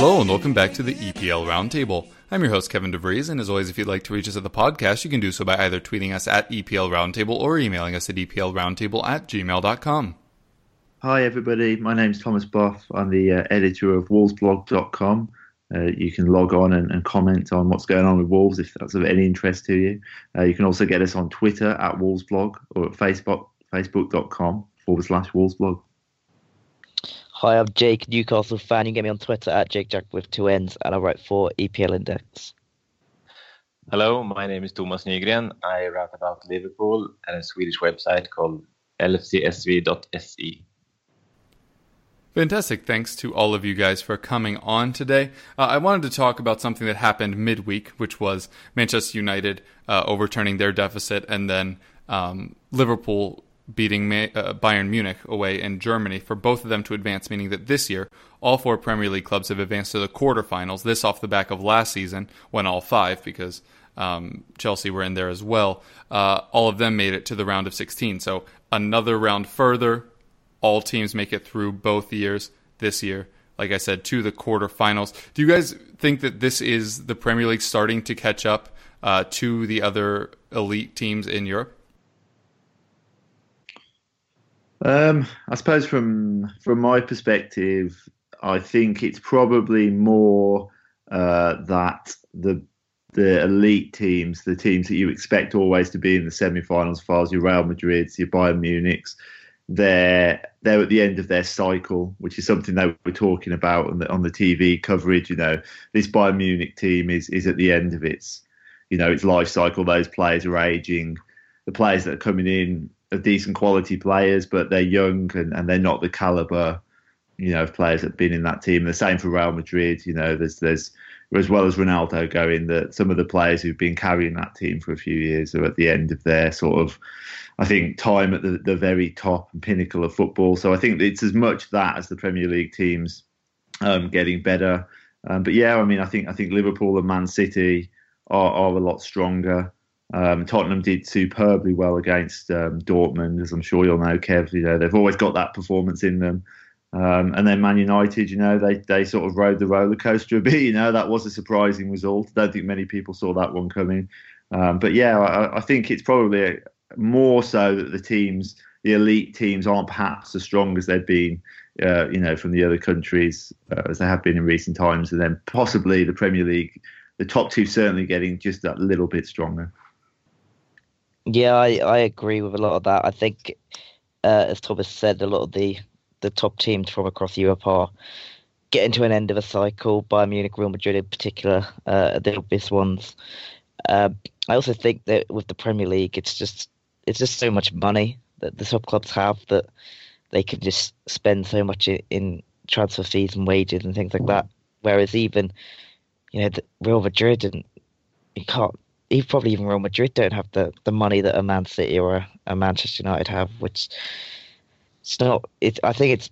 Hello and welcome back to the EPL Roundtable. I'm your host Kevin DeVries, and as always, if you'd like to reach us at the podcast, you can do so by either tweeting us at EPL Roundtable or emailing us at EPLRoundtable at gmail.com. Hi, everybody. My name's Thomas Boff. I'm the uh, editor of wolvesblog.com. Uh, you can log on and, and comment on what's going on with Wolves if that's of any interest to you. Uh, you can also get us on Twitter at wolvesblog or at Facebook, facebook.com forward slash wolvesblog. Hi, I'm Jake, Newcastle fan. You can get me on Twitter at JakeJack with two N's, and I write for EPL Index. Hello, my name is Thomas Nygren. I write about Liverpool at a Swedish website called lfcsv.se. Fantastic. Thanks to all of you guys for coming on today. Uh, I wanted to talk about something that happened midweek, which was Manchester United uh, overturning their deficit and then um, Liverpool beating Ma- uh, Bayern Munich away in Germany for both of them to advance, meaning that this year all four Premier League clubs have advanced to the quarterfinals. This off the back of last season when all five, because um, Chelsea were in there as well, uh, all of them made it to the round of 16. So another round further, all teams make it through both years this year. Like I said, to the quarterfinals. Do you guys think that this is the Premier League starting to catch up uh, to the other elite teams in Europe? Um, I suppose from from my perspective, I think it's probably more uh, that the the elite teams, the teams that you expect always to be in the semi-finals, as your Real Madrid's, your Bayern Munich's, they're they're at the end of their cycle, which is something they were talking about on the on the TV coverage. You know, this Bayern Munich team is is at the end of its you know its life cycle. Those players are aging. The players that are coming in are decent quality players, but they're young and, and they're not the caliber you know of players that have been in that team. The same for Real Madrid. You know, there's there's as well as Ronaldo going that some of the players who've been carrying that team for a few years are at the end of their sort of I think time at the, the very top and pinnacle of football. So I think it's as much that as the Premier League teams um, getting better. Um, but yeah, I mean, I think I think Liverpool and Man City are, are a lot stronger. Um, Tottenham did superbly well against um, Dortmund, as I'm sure you'll know, Kev. You know they've always got that performance in them. Um, and then Man United, you know, they they sort of rode the roller coaster a bit. You know, that was a surprising result. I don't think many people saw that one coming. Um, but yeah, I, I think it's probably a, more so that the teams, the elite teams, aren't perhaps as strong as they've been, uh, you know, from the other countries uh, as they have been in recent times, and then possibly the Premier League, the top two certainly getting just that little bit stronger. Yeah, I, I agree with a lot of that. I think, uh, as Thomas said, a lot of the, the top teams from across Europe are getting to an end of a cycle. Bayern Munich, Real Madrid in particular, uh, the obvious ones. Uh, I also think that with the Premier League, it's just it's just so much money that the top clubs have that they can just spend so much in, transfer fees and wages and things like that. Whereas even you know Real Madrid and you can't. Even probably even Real Madrid don't have the, the money that a Man City or a, a Manchester United have, which it's not. It I think it's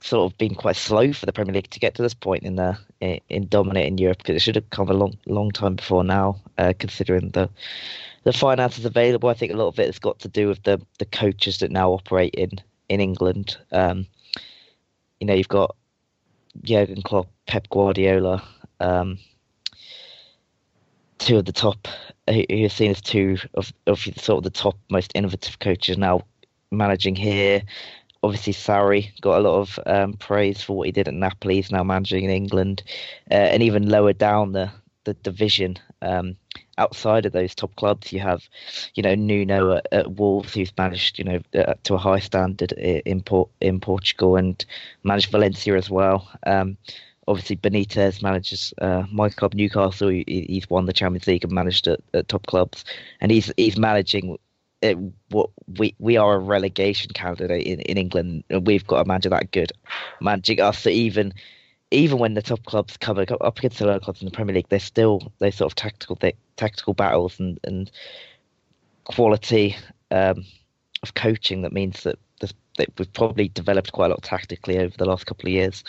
sort of been quite slow for the Premier League to get to this point in the in, in dominating Europe because it should have come a long long time before now, uh, considering the the finances available. I think a lot of it has got to do with the the coaches that now operate in in England. Um, you know, you've got Jurgen Klopp, Pep Guardiola, um, two of the top who are seen as two of of sort of the top most innovative coaches now managing here. Obviously, Sarri got a lot of um, praise for what he did at Napoli. He's now managing in England, uh, and even lower down the the division. Um, outside of those top clubs, you have, you know, Nuno at, at Wolves, who's managed, you know, uh, to a high standard in Port, in Portugal, and managed Valencia as well. Um, obviously Benitez manages uh, my club Newcastle. He, he's won the Champions League and managed at, at top clubs, and he's he's managing. It, what we we are a relegation candidate in, in England, and we've got a manager that good, managing us. So even even when the top clubs come up against the lower clubs in the Premier League, they're still those sort of tactical tactical battles and and quality um, of coaching that means that, that we've probably developed quite a lot tactically over the last couple of years,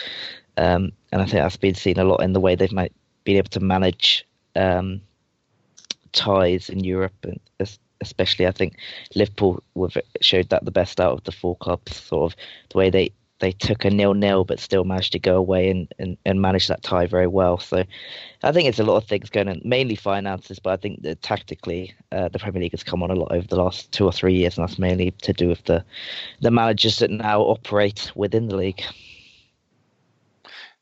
um, and I think that's been seen a lot in the way they've been able to manage um, ties in Europe, and especially I think Liverpool showed that the best out of the four clubs, sort of the way they they took a nil nil but still managed to go away and, and, and manage that tie very well. So I think it's a lot of things going on, mainly finances, but I think that tactically uh, the Premier League has come on a lot over the last two or three years, and that's mainly to do with the the managers that now operate within the league.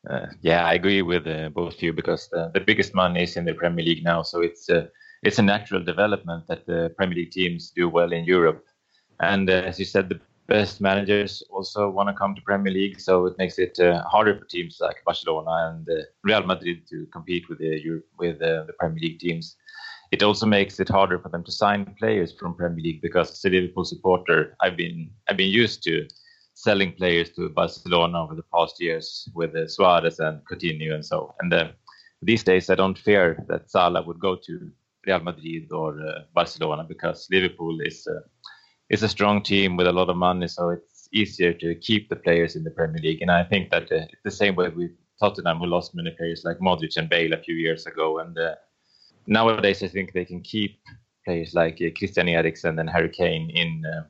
Uh, yeah, I agree with uh, both of you because the, the biggest money is in the Premier League now, so it's uh, it's a natural development that the Premier League teams do well in Europe. And uh, as you said, the best managers also want to come to Premier League, so it makes it uh, harder for teams like Barcelona and uh, Real Madrid to compete with the with uh, the Premier League teams. It also makes it harder for them to sign players from Premier League because as a Liverpool supporter, I've been I've been used to selling players to Barcelona over the past years with uh, Suarez and Coutinho and so. And uh, these days, I don't fear that Salah would go to Real Madrid or uh, Barcelona because Liverpool is it's a strong team with a lot of money, so it's easier to keep the players in the Premier League. And I think that uh, the same way with Tottenham, who lost many players like Modric and Bale a few years ago. And uh, nowadays, I think they can keep players like uh, Christian Eriksen and Harry Kane in uh,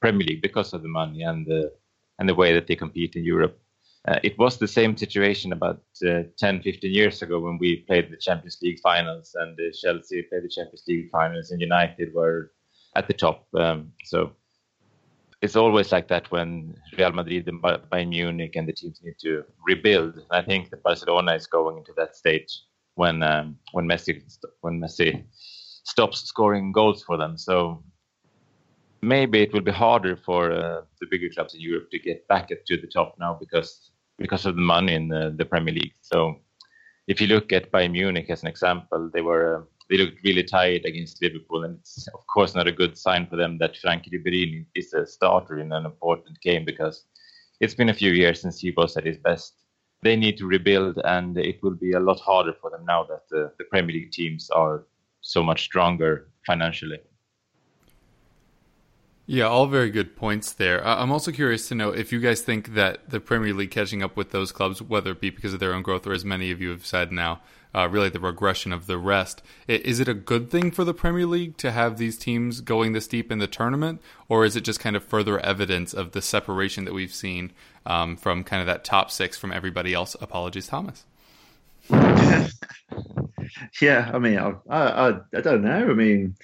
Premier League because of the money and the and the way that they compete in Europe. Uh, it was the same situation about uh, 10, 15 years ago when we played the Champions League finals and Chelsea played the Champions League finals and United were at the top. Um, so it's always like that when Real Madrid and Bayern Munich and the teams need to rebuild. I think that Barcelona is going into that stage when um, when Messi when Messi stops scoring goals for them. So maybe it will be harder for uh, the bigger clubs in Europe to get back to the top now because because of the money in the, the Premier League. So if you look at Bayern Munich as an example, they were uh, they looked really tired against Liverpool, and it's of course not a good sign for them that Frankie Ribery is a starter in an important game because it's been a few years since he was at his best. They need to rebuild, and it will be a lot harder for them now that the, the Premier League teams are so much stronger financially. Yeah, all very good points there. I'm also curious to know if you guys think that the Premier League catching up with those clubs, whether it be because of their own growth or as many of you have said now, uh, really the regression of the rest. Is it a good thing for the Premier League to have these teams going this deep in the tournament, or is it just kind of further evidence of the separation that we've seen um, from kind of that top six from everybody else? Apologies, Thomas. yeah, I mean, I, I, I don't know. I mean,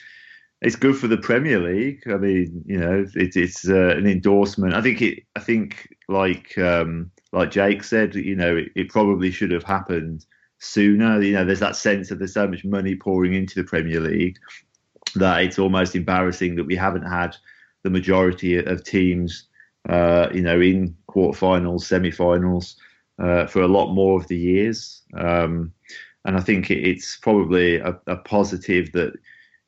it's good for the Premier League. I mean, you know, it, it's uh, an endorsement. I think it. I think like um, like Jake said, you know, it, it, probably should have happened sooner. You know, there's that sense that there's so much money pouring into the Premier League that it's almost embarrassing that we haven't had the majority of teams, uh, you know, in quarterfinals, semi-finals uh, for a lot more of the years. Um, and I think it's probably a, a positive that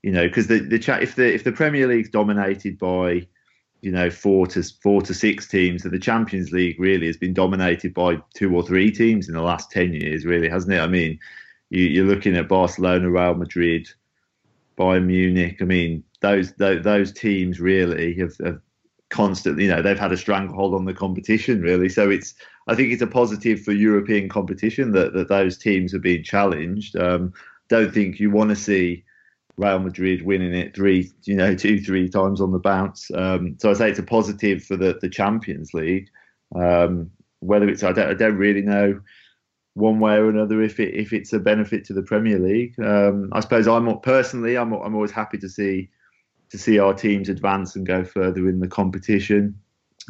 you know because the the if the if the Premier League's dominated by you know four to four to six teams. So the Champions League really has been dominated by two or three teams in the last ten years, really, hasn't it? I mean, you, are looking at Barcelona, Real Madrid, Bayern Munich. I mean, those those, those teams really have, have, constantly, you know, they've had a stranglehold on the competition, really. So it's, I think it's a positive for European competition that that those teams are being challenged. Um, don't think you want to see Real Madrid winning it three, you know, two, three times on the bounce. Um, so I say it's a positive for the, the Champions League. Um, whether it's, I don't, I don't really know one way or another if it if it's a benefit to the Premier League. Um, I suppose I'm personally, I'm I'm always happy to see to see our teams advance and go further in the competition.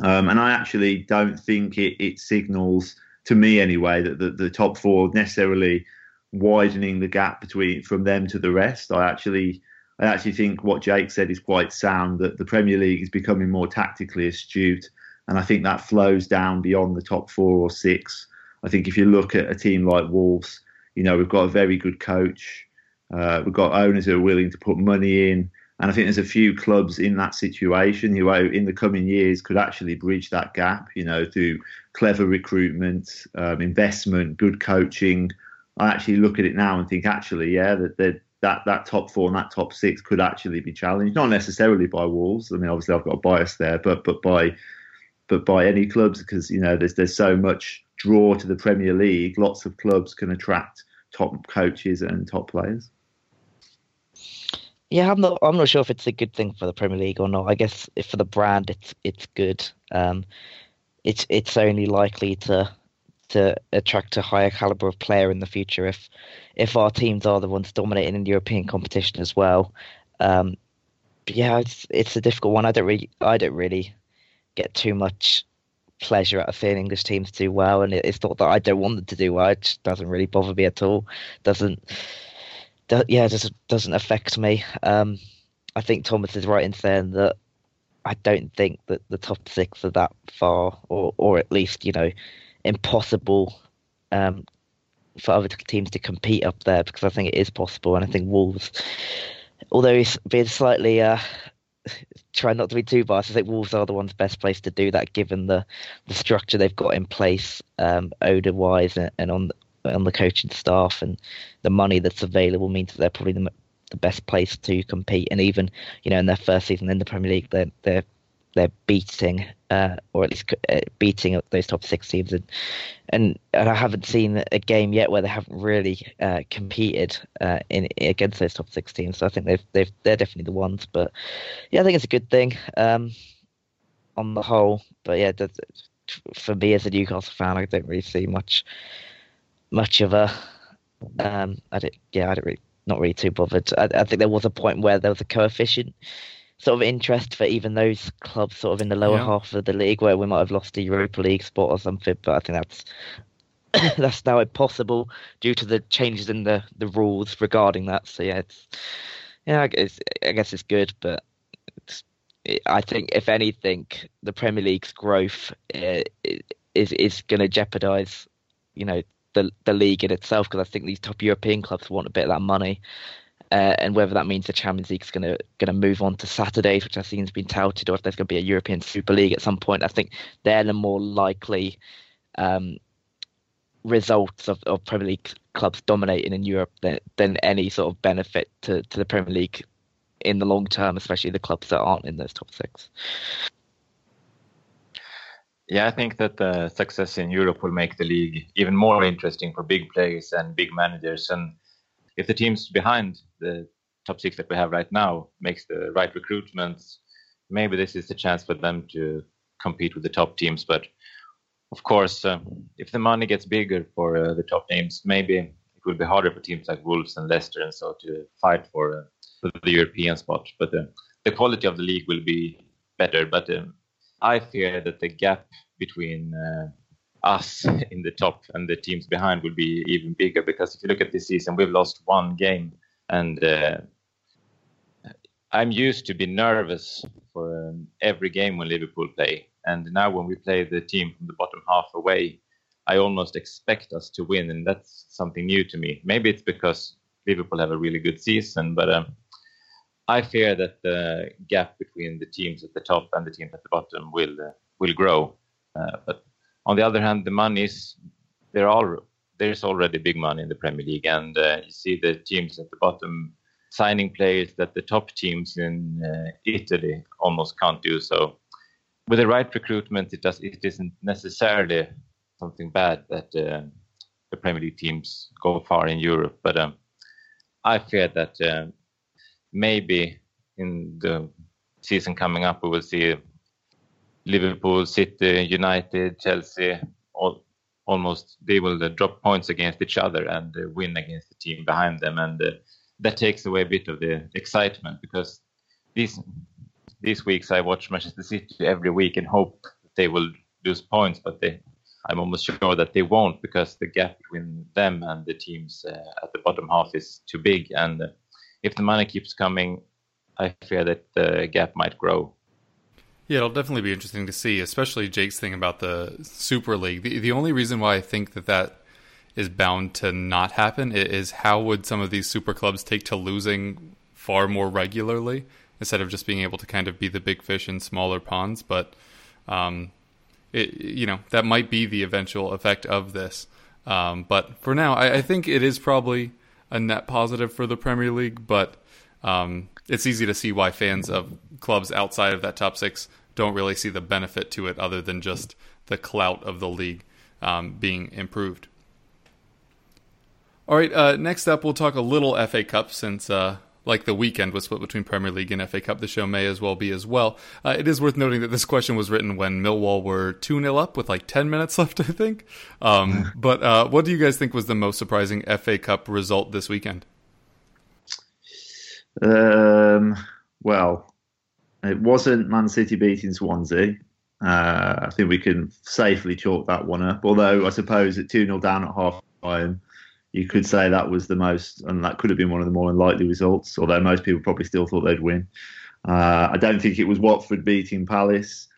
Um, and I actually don't think it, it signals to me anyway that the, the top four necessarily widening the gap between from them to the rest. I actually I actually think what Jake said is quite sound that the Premier League is becoming more tactically astute, and I think that flows down beyond the top four or six. I think if you look at a team like Wolves, you know we've got a very good coach. Uh, we've got owners who are willing to put money in, and I think there's a few clubs in that situation who, in the coming years, could actually bridge that gap. You know, through clever recruitment, um, investment, good coaching. I actually look at it now and think, actually, yeah, that that that top four and that top six could actually be challenged, not necessarily by Wolves. I mean, obviously, I've got a bias there, but but by but by any clubs because you know there's there's so much draw to the Premier League. Lots of clubs can attract top coaches and top players. Yeah, I'm not. I'm not sure if it's a good thing for the Premier League or not. I guess for the brand, it's it's good. Um, it's it's only likely to to attract a higher caliber of player in the future if if our teams are the ones dominating in European competition as well. Um, yeah, it's it's a difficult one. I don't really I don't really get too much pleasure out of seeing English teams do well, and it's not that I don't want them to do well. It just doesn't really bother me at all. Doesn't do, yeah, just doesn't affect me. Um, I think Thomas is right in saying that I don't think that the top six are that far, or or at least you know, impossible um, for other teams to compete up there because I think it is possible, and I think Wolves, although he's been slightly uh, trying not to be too biased, I think Wolves are the ones best placed to do that given the the structure they've got in place, um, Oda wise, and, and on on the coaching staff and the money that's available means that they're probably the, the best place to compete. And even you know in their first season in the Premier League, they're they're they're beating uh, or at least uh, beating those top six teams. And, and and I haven't seen a game yet where they haven't really uh, competed uh, in against those top six teams. So I think they've they've they're definitely the ones. But yeah, I think it's a good thing um, on the whole. But yeah, for me as a Newcastle fan, I don't really see much much of a. Um, I did, yeah, I don't really, not really too bothered. I, I, think there was a point where there was a coefficient sort of interest for even those clubs sort of in the lower yeah. half of the league where we might have lost the Europa League spot or something. But I think that's that's now impossible due to the changes in the, the rules regarding that. So yeah, it's yeah, I guess I guess it's good, but it's, I think if anything, the Premier League's growth uh, is is going to jeopardize, you know, the the league in itself because I think these top European clubs want a bit of that money. Uh, and whether that means the Champions League is going to going to move on to Saturdays, which I think has been touted, or if there's going to be a European Super League at some point, I think they're the more likely um, results of, of Premier League clubs dominating in Europe than, than any sort of benefit to, to the Premier League in the long term, especially the clubs that aren't in those top six. Yeah, I think that the success in Europe will make the league even more interesting for big players and big managers. And if the teams behind the top six that we have right now makes the right recruitments, maybe this is the chance for them to compete with the top teams. But of course, uh, if the money gets bigger for uh, the top names, maybe it will be harder for teams like Wolves and Leicester and so to fight for, uh, for the European spot. But uh, the quality of the league will be better. But um, I fear that the gap between uh, us in the top and the teams behind will be even bigger because if you look at this season, we've lost one game, and uh, I'm used to be nervous for um, every game when Liverpool play, and now when we play the team from the bottom half away, I almost expect us to win, and that's something new to me. Maybe it's because Liverpool have a really good season, but um, I fear that the gap between the teams at the top and the teams at the bottom will uh, will grow. Uh, but on the other hand, the money is there are there's already big money in the Premier League, and uh, you see the teams at the bottom signing players that the top teams in uh, Italy almost can't do. So with the right recruitment, it does it isn't necessarily something bad that uh, the Premier League teams go far in Europe, but um, I fear that uh, maybe in the season coming up, we will see Liverpool, City, United, Chelsea, all, almost they will uh, drop points against each other and uh, win against the team behind them, and uh, that takes away a bit of the excitement because these these weeks I watch Manchester City every week and hope they will lose points, but they, I'm almost sure that they won't because the gap between them and the teams uh, at the bottom half is too big, and uh, if the money keeps coming, I fear that the gap might grow. Yeah, it'll definitely be interesting to see, especially Jake's thing about the Super League. The, the only reason why I think that that is bound to not happen is how would some of these super clubs take to losing far more regularly instead of just being able to kind of be the big fish in smaller ponds. But um, it, you know that might be the eventual effect of this. Um, but for now, I, I, think it is probably a net positive for the Premier League. But um, it's easy to see why fans of clubs outside of that top six don't really see the benefit to it, other than just the clout of the league um, being improved. All right, uh, next up, we'll talk a little FA Cup since, uh, like the weekend was split between Premier League and FA Cup, the show may as well be as well. Uh, it is worth noting that this question was written when Millwall were 2 0 up with like 10 minutes left, I think. Um, but uh, what do you guys think was the most surprising FA Cup result this weekend? Um, well, it wasn't Man City beating Swansea. Uh, I think we can safely chalk that one up. Although I suppose at 2 0 down at half time, you could say that was the most, and that could have been one of the more unlikely results, although most people probably still thought they'd win. Uh, I don't think it was Watford beating Palace,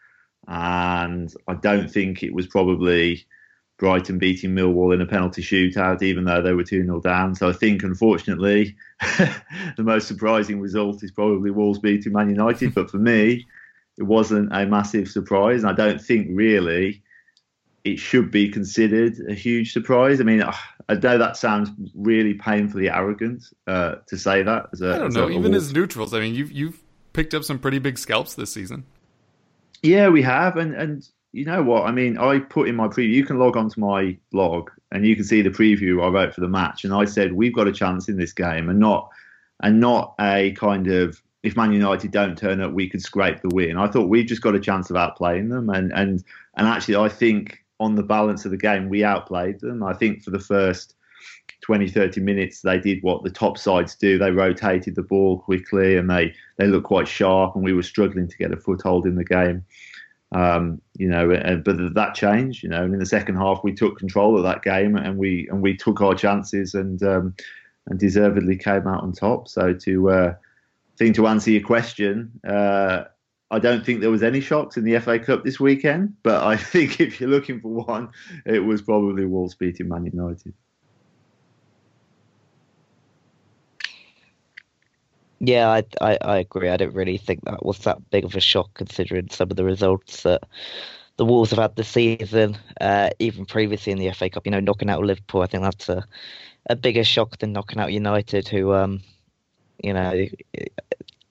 and I don't think it was probably Brighton beating Millwall in a penalty shootout, even though they were 2 0 down. So I think, unfortunately, the most surprising result is probably Wolves beating Man United. but for me, it wasn't a massive surprise. And I don't think really it should be considered a huge surprise. I mean, I know that sounds really painfully arrogant uh, to say that. I don't know. Even as neutrals, I mean, you've you've picked up some pretty big scalps this season. Yeah, we have, and and you know what? I mean, I put in my preview. You can log on to my blog, and you can see the preview I wrote for the match. And I said we've got a chance in this game, and not and not a kind of if Man United don't turn up, we could scrape the win. I thought we've just got a chance of outplaying them, and and and actually, I think on the balance of the game, we outplayed them. I think for the first 20, 30 minutes, they did what the top sides do. They rotated the ball quickly and they, they looked quite sharp, and we were struggling to get a foothold in the game. Um, you know, but that changed. You know, and in the second half, we took control of that game and we and we took our chances and um, and deservedly came out on top. So to uh, I think to answer your question, uh, I don't think there was any shocks in the FA Cup this weekend, but I think if you're looking for one, it was probably Wolves beating Man United. Yeah, I, I, I agree. I don't really think that was that big of a shock considering some of the results that the Wolves have had this season, uh, even previously in the FA Cup. You know, knocking out Liverpool, I think that's a, a bigger shock than knocking out United, who, um, you know,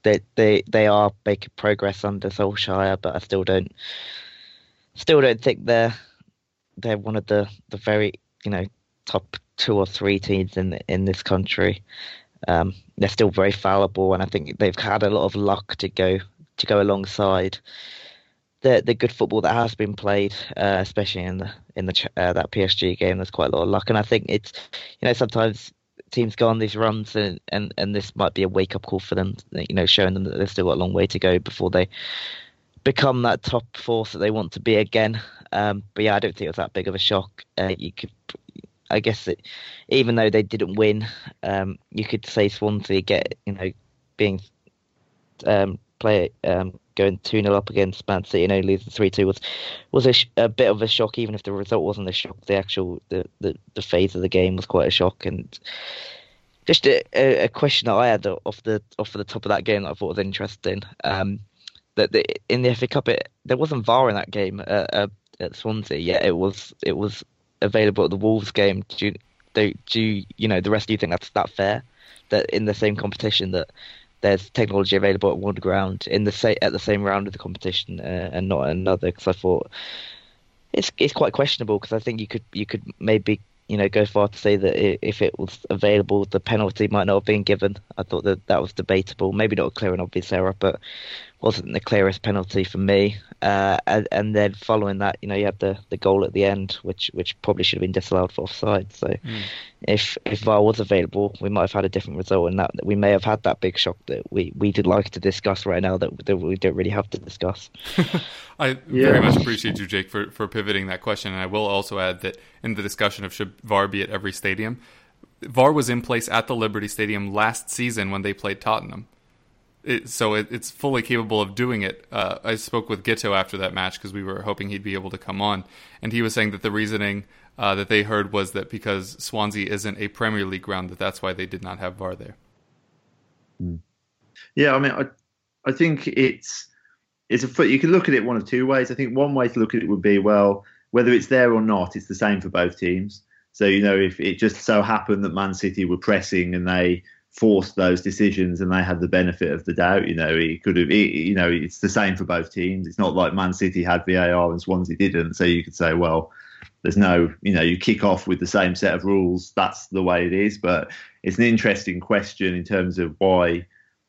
they they they are making progress under Solskjaer, but I still don't still don't think they're they're one of the, the very you know top two or three teams in in this country. Um, they're still very fallible, and I think they've had a lot of luck to go to go alongside the the good football that has been played, uh, especially in the in the uh, that PSG game. There's quite a lot of luck, and I think it's you know sometimes teams go on these runs, and, and, and this might be a wake up call for them. You know, showing them that they've still got a long way to go before they become that top force that they want to be again. Um, but yeah, I don't think it was that big of a shock. Uh, you could, I guess, it, even though they didn't win, um, you could say Swansea get you know being um, play um, going 2 0 up against Man City and only losing 3 2 was was a, sh- a, bit of a shock, even if the result wasn't a shock. The actual the, the, the phase of the game was quite a shock. And just a, a, question that I had off the off the top of that game that I thought was interesting. Um, that the, in the FA Cup, it, there wasn't VAR in that game uh, at Swansea. Yeah, it was it was available at the Wolves game. Do you, do, do you, know the rest? Do you think that's that fair? That in the same competition that there's technology available at one ground in the sa- at the same round of the competition uh, and not another. Because I thought it's it's quite questionable because I think you could you could maybe you know go far to say that if it was available, the penalty might not have been given. I thought that that was debatable. Maybe not a clear and obvious error, but wasn't the clearest penalty for me. Uh, and, and, then following that, you know, you had the, the goal at the end, which which probably should have been disallowed for offside. So mm. if if VAR was available, we might have had a different result, and that we may have had that big shock that we, we did like to discuss right now that, that we don't really have to discuss. I yeah. very much appreciate you, Jake, for, for pivoting that question. And I will also add that in the discussion of should VAR be at every stadium, VAR was in place at the Liberty Stadium last season when they played Tottenham. It, so it, it's fully capable of doing it. Uh, I spoke with Gito after that match because we were hoping he'd be able to come on, and he was saying that the reasoning uh, that they heard was that because Swansea isn't a Premier League ground, that that's why they did not have VAR there. Yeah, I mean, I, I think it's it's a foot you can look at it one of two ways. I think one way to look at it would be well, whether it's there or not, it's the same for both teams. So you know, if it just so happened that Man City were pressing and they forced those decisions and they had the benefit of the doubt, you know, he could have, it, you know, it's the same for both teams. It's not like Man City had VAR and Swansea didn't. So you could say, well, there's no, you know, you kick off with the same set of rules. That's the way it is. But it's an interesting question in terms of why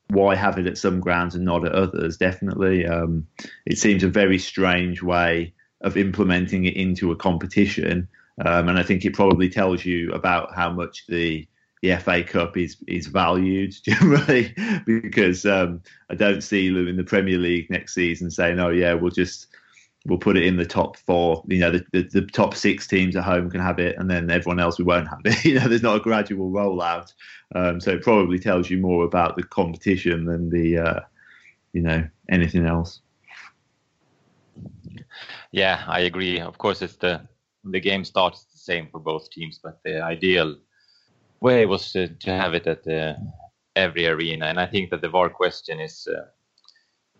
why have it at some grounds and not at others. Definitely, um, it seems a very strange way of implementing it into a competition, um, and I think it probably tells you about how much the the FA Cup is is valued generally because um, I don't see them in the Premier League next season saying, "Oh yeah, we'll just we'll put it in the top four. You know, the, the, the, top six teams at home can have it, and then everyone else we won't have it. you know, there's not a gradual rollout. Um, so it probably tells you more about the competition than the, uh, you know, anything else. Yeah, I agree. Of course, it's the the game starts the same for both teams, but the ideal way was to, to have it at the, every arena, and I think that the VAR question is. Uh,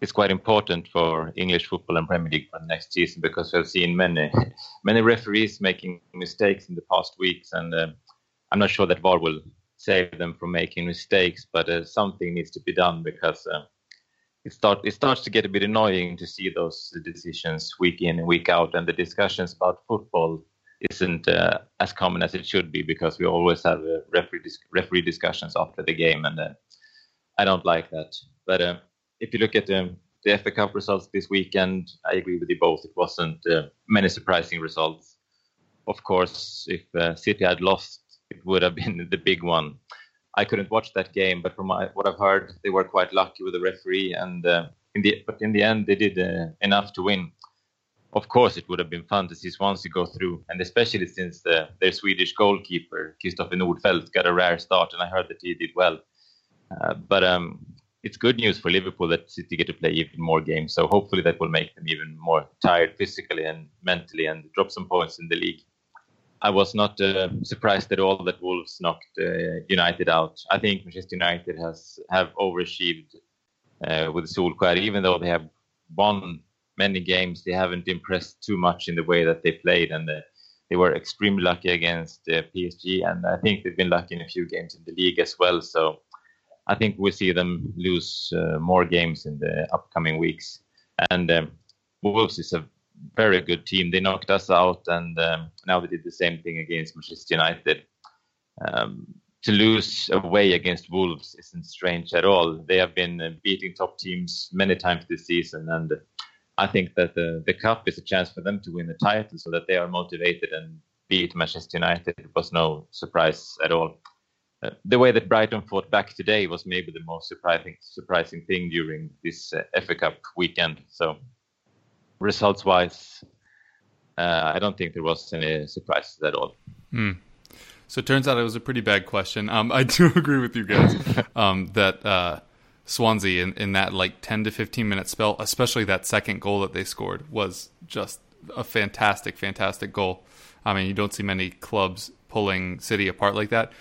it's quite important for English football and Premier League for next season because we've seen many many referees making mistakes in the past weeks, and uh, I'm not sure that VAR will save them from making mistakes, but uh, something needs to be done because uh, it start it starts to get a bit annoying to see those decisions week in and week out, and the discussions about football isn't uh, as common as it should be because we always have uh, referee dis- referee discussions after the game, and uh, I don't like that, but if you look at the, the FA Cup results this weekend, I agree with you both. It wasn't uh, many surprising results. Of course, if uh, City had lost, it would have been the big one. I couldn't watch that game, but from my, what I've heard, they were quite lucky with the referee, and in the but in the end, they did enough to win. Of course, it would have been fun to see Swansea go through, and especially since the, their Swedish goalkeeper Kristoffer Nordfeldt got a rare start, and I heard that he did well. Uh, but um, it's good news for Liverpool that City get to play even more games. So hopefully that will make them even more tired physically and mentally and drop some points in the league. I was not uh, surprised at all that Wolves knocked uh, United out. I think Manchester United has have overachieved uh, with Solskjaer, even though they have won many games. They haven't impressed too much in the way that they played, and uh, they were extremely lucky against uh, PSG. And I think they've been lucky in a few games in the league as well. So I think we'll see them lose uh, more games in the upcoming weeks. And um, Wolves is a very good team. They knocked us out, and um, now they did the same thing against Manchester United. Um, to lose away against Wolves isn't strange at all. They have been uh, beating top teams many times this season, and I think that the, the cup is a chance for them to win the title, so that they are motivated and beat Manchester United. It was no surprise at all. Uh, the way that Brighton fought back today was maybe the most surprising surprising thing during this uh, FA Cup weekend. So, results wise, uh, I don't think there was any surprises at all. Mm. So it turns out it was a pretty bad question. Um, I do agree with you guys um, that uh, Swansea in, in that like 10 to 15 minute spell, especially that second goal that they scored, was just a fantastic, fantastic goal. I mean, you don't see many clubs pulling City apart like that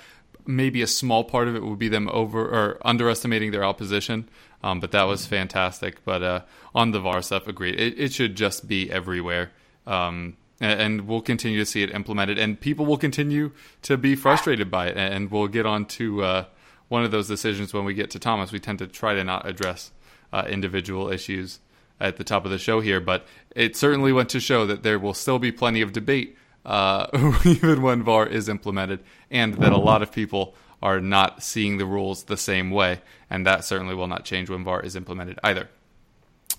maybe a small part of it would be them over or underestimating their opposition. Um, but that was fantastic. But uh, on the VAR stuff, agreed. It, it should just be everywhere. Um, and, we'll continue to see it implemented, and people will continue to be frustrated by it. And we'll get on to uh, one of those decisions when we get to Thomas. We tend to try to not address uh, individual issues at the top of the show here, but it certainly went to show that there will still be plenty of debate uh, even when VAR is implemented, and that a lot of people are not seeing the rules the same way, and that certainly will not change when VAR is implemented either.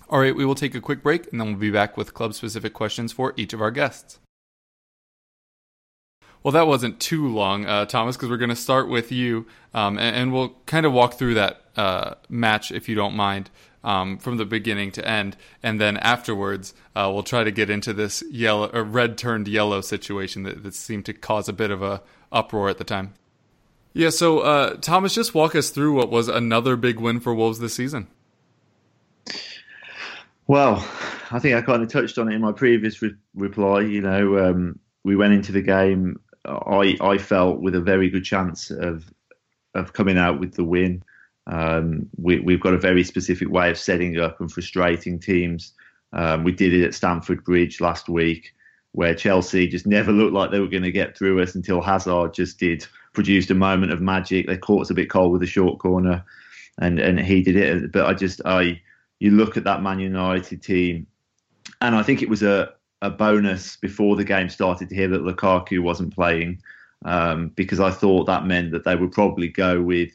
All right, we will take a quick break, and then we'll be back with club specific questions for each of our guests. Well, that wasn't too long, uh, Thomas, because we're going to start with you, um, and, and, we'll kind of walk through that uh, match, if you don't mind, um, from the beginning to end, and then afterwards uh, we'll try to get into this yellow or red turned yellow situation that, that seemed to cause a bit of a uproar at the time. Yeah, so uh, Thomas, just walk us through what was another big win for Wolves this season. Well, I think I kind of touched on it in my previous re- reply. You know, um, we went into the game. I I felt with a very good chance of of coming out with the win. Um, we, we've got a very specific way of setting up and frustrating teams. Um, we did it at Stamford Bridge last week, where Chelsea just never looked like they were going to get through us until Hazard just did produced a moment of magic. They caught us a bit cold with a short corner, and and he did it. But I just I you look at that Man United team, and I think it was a a bonus before the game started to hear that Lukaku wasn't playing, um, because I thought that meant that they would probably go with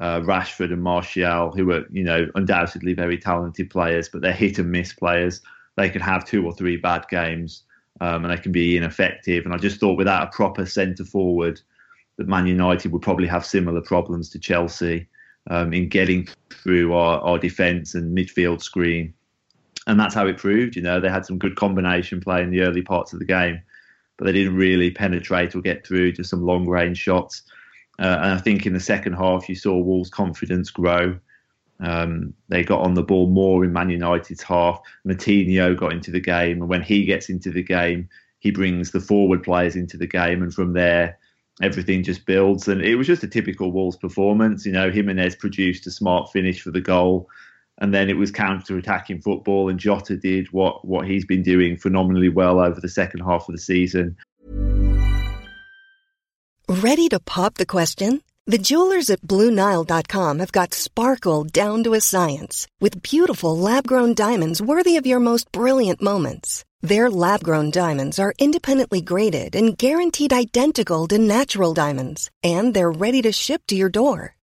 uh, Rashford and Martial, who were you know undoubtedly very talented players, but they're hit and miss players. They could have two or three bad games, um, and they can be ineffective. And I just thought without a proper centre forward, that Man United would probably have similar problems to Chelsea um, in getting through our, our defence and midfield screen. And that's how it proved. You know, they had some good combination play in the early parts of the game, but they didn't really penetrate or get through to some long range shots. Uh, and I think in the second half, you saw Wolves' confidence grow. Um, they got on the ball more in Man United's half. Moutinho got into the game, and when he gets into the game, he brings the forward players into the game, and from there, everything just builds. And it was just a typical Wolves performance. You know, Jimenez produced a smart finish for the goal. And then it was counter attacking football, and Jota did what, what he's been doing phenomenally well over the second half of the season. Ready to pop the question? The jewelers at Bluenile.com have got sparkle down to a science with beautiful lab grown diamonds worthy of your most brilliant moments. Their lab grown diamonds are independently graded and guaranteed identical to natural diamonds, and they're ready to ship to your door.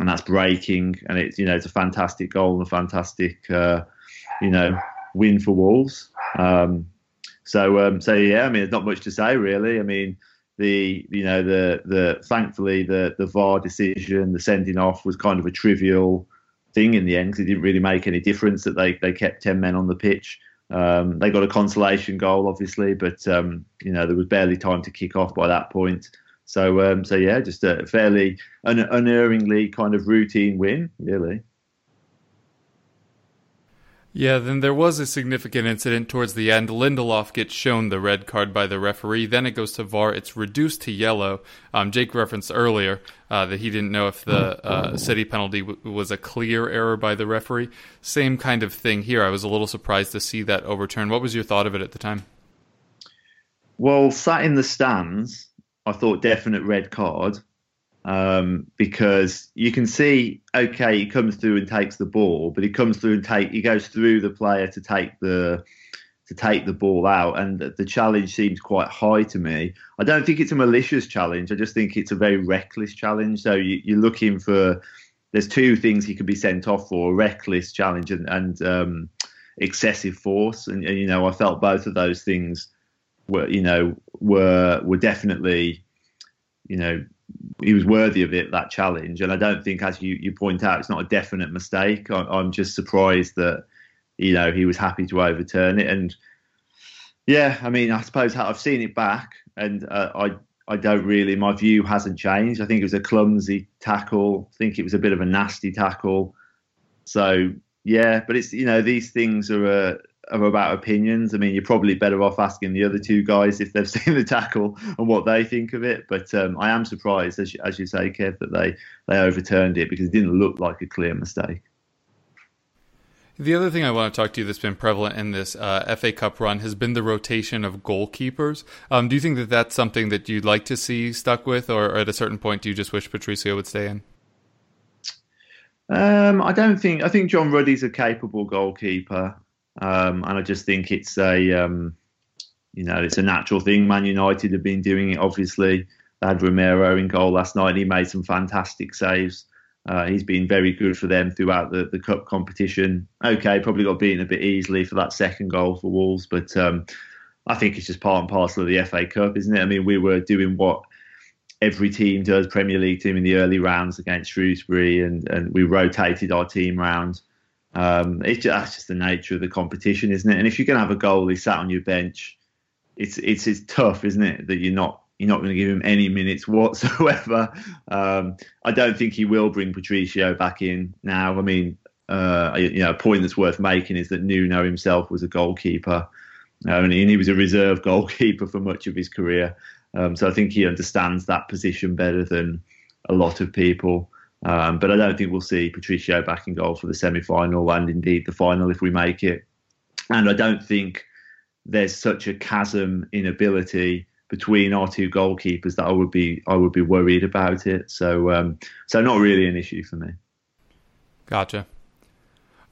and that's breaking, and it's you know it's a fantastic goal and a fantastic uh, you know win for Wolves. Um, so um, so yeah, I mean, there's not much to say really. I mean, the you know the the thankfully the the VAR decision, the sending off was kind of a trivial thing in the end because it didn't really make any difference that they they kept ten men on the pitch. Um, they got a consolation goal, obviously, but um, you know there was barely time to kick off by that point. So um, so yeah, just a fairly un- unerringly kind of routine win, really. Yeah, then there was a significant incident towards the end. Lindelof gets shown the red card by the referee. Then it goes to VAR. It's reduced to yellow. Um, Jake referenced earlier uh, that he didn't know if the uh, city penalty w- was a clear error by the referee. Same kind of thing here. I was a little surprised to see that overturned. What was your thought of it at the time? Well, sat in the stands, I thought definite red card um, because you can see, okay, he comes through and takes the ball, but he comes through and take he goes through the player to take the to take the ball out, and the challenge seems quite high to me. I don't think it's a malicious challenge. I just think it's a very reckless challenge. So you, you're looking for there's two things he could be sent off for: a reckless challenge and, and um, excessive force. And, and you know, I felt both of those things were you know were were definitely you know he was worthy of it that challenge and i don't think as you, you point out it's not a definite mistake I, i'm just surprised that you know he was happy to overturn it and yeah i mean i suppose i've seen it back and uh, i I don't really. My view hasn't changed. I think it was a clumsy tackle. I think it was a bit of a nasty tackle. So yeah, but it's you know these things are uh, are about opinions. I mean, you're probably better off asking the other two guys if they've seen the tackle and what they think of it. But um, I am surprised, as you, as you say, Kev, that they they overturned it because it didn't look like a clear mistake. The other thing I want to talk to you that's been prevalent in this uh, FA Cup run has been the rotation of goalkeepers. Um, do you think that that's something that you'd like to see stuck with, or at a certain point, do you just wish Patricio would stay in? Um, I don't think. I think John Ruddy's a capable goalkeeper, um, and I just think it's a, um, you know, it's a natural thing. Man United have been doing it. Obviously, they had Romero in goal last night. He made some fantastic saves. Uh, he's been very good for them throughout the, the cup competition. Okay, probably got beaten a bit easily for that second goal for Wolves, but um, I think it's just part and parcel of the FA Cup, isn't it? I mean, we were doing what every team does, Premier League team in the early rounds against Shrewsbury, and, and we rotated our team round. Um, that's just the nature of the competition, isn't it? And if you're going to have a goalie sat on your bench, it's it's it's tough, isn't it, that you're not you're not going to give him any minutes whatsoever. Um, I don't think he will bring Patricio back in now. I mean, uh, you know, a point that's worth making is that Nuno himself was a goalkeeper, uh, and he was a reserve goalkeeper for much of his career. Um, so I think he understands that position better than a lot of people. Um, but I don't think we'll see Patricio back in goal for the semi-final and indeed the final if we make it. And I don't think there's such a chasm in ability between our two goalkeepers that I would be I would be worried about it. So um, so not really an issue for me. Gotcha.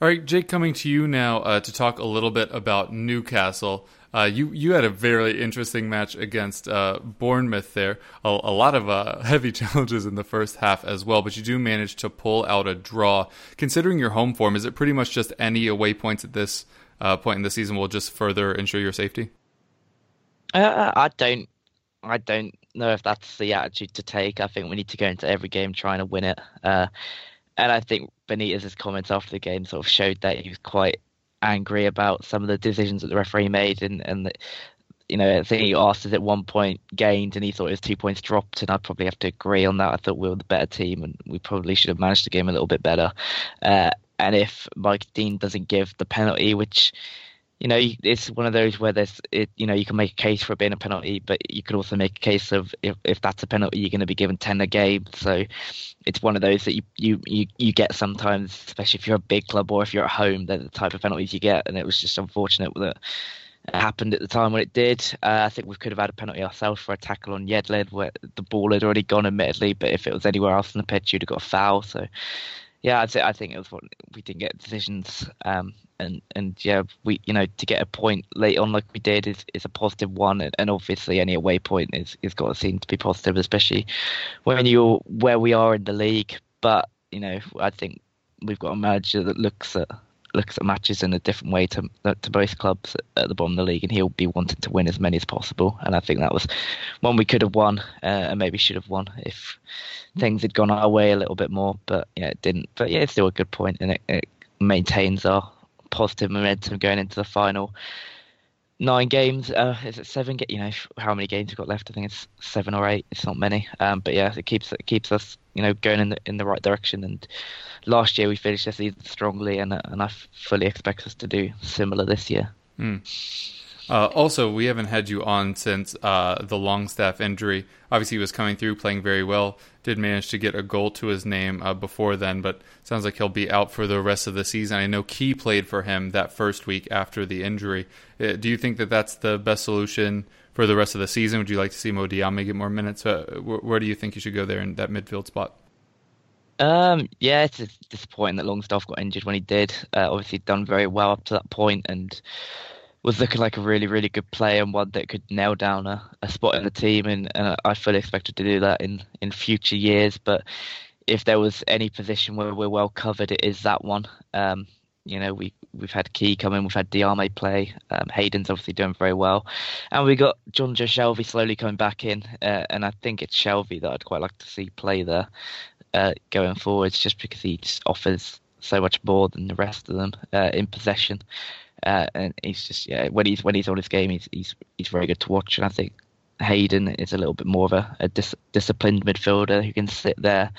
All right, Jake, coming to you now uh, to talk a little bit about Newcastle. Uh, you you had a very interesting match against uh, Bournemouth there. A, a lot of uh, heavy challenges in the first half as well, but you do manage to pull out a draw. Considering your home form, is it pretty much just any away points at this uh, point in the season will just further ensure your safety? Uh, I don't, I don't know if that's the attitude to take. I think we need to go into every game trying to win it. Uh, and I think Benitez's comments after the game sort of showed that he was quite angry about some of the decisions that the referee made, and and you know, I think he asked us at one point gained, and he thought it was two points dropped, and I'd probably have to agree on that. I thought we were the better team, and we probably should have managed the game a little bit better. Uh, and if Mike Dean doesn't give the penalty, which you know, it's one of those where there's, it, you know, you can make a case for it being a penalty, but you could also make a case of if, if that's a penalty, you're going to be given 10 a game. So it's one of those that you, you, you, you get sometimes, especially if you're a big club or if you're at home, they're the type of penalties you get. And it was just unfortunate that it happened at the time when it did. Uh, I think we could have had a penalty ourselves for a tackle on Yedlin where the ball had already gone, admittedly, but if it was anywhere else in the pitch, you'd have got a foul. So yeah, I'd say I think it was what we didn't get decisions, um, and and yeah, we you know to get a point late on like we did is, is a positive one, and, and obviously any away point is is got to seem to be positive, especially when you're where we are in the league. But you know, I think we've got a manager that looks at looks at matches in a different way to to both clubs at the bottom of the league, and he'll be wanting to win as many as possible. And I think that was one we could have won, uh, and maybe should have won if things had gone our way a little bit more. But yeah, it didn't. But yeah, it's still a good point, and it, it maintains our positive momentum going into the final. Nine games. Uh, is it seven? You know how many games we've got left? I think it's seven or eight. It's not many. Um, but yeah, it keeps it keeps us you know going in the in the right direction. And last year we finished the season strongly, and and I fully expect us to do similar this year. Mm. Uh, also, we haven't had you on since uh, the Longstaff injury. Obviously, he was coming through, playing very well. Did manage to get a goal to his name uh, before then, but sounds like he'll be out for the rest of the season. I know Ki played for him that first week after the injury. Uh, do you think that that's the best solution for the rest of the season? Would you like to see Mo Diame get more minutes? Uh, where, where, do you think you should go there in that midfield spot? Um, yeah, it's disappointing that Longstaff got injured when he did. Uh, obviously, done very well up to that point, and was looking like a really, really good player and one that could nail down a, a spot in the team. And, and I fully expected to do that in, in future years. But if there was any position where we're well covered, it is that one. Um, you know, we we've had Ki come in, we've had Diame play. Um, Hayden's obviously doing very well, and we got Jonjo Shelvey slowly coming back in. Uh, and I think it's Shelvey that I'd quite like to see play there uh, going forwards, just because he just offers so much more than the rest of them uh, in possession. Uh, and he's just yeah when he's when he's on his game he's he's he's very good to watch. And I think Hayden is a little bit more of a, a dis- disciplined midfielder who can sit there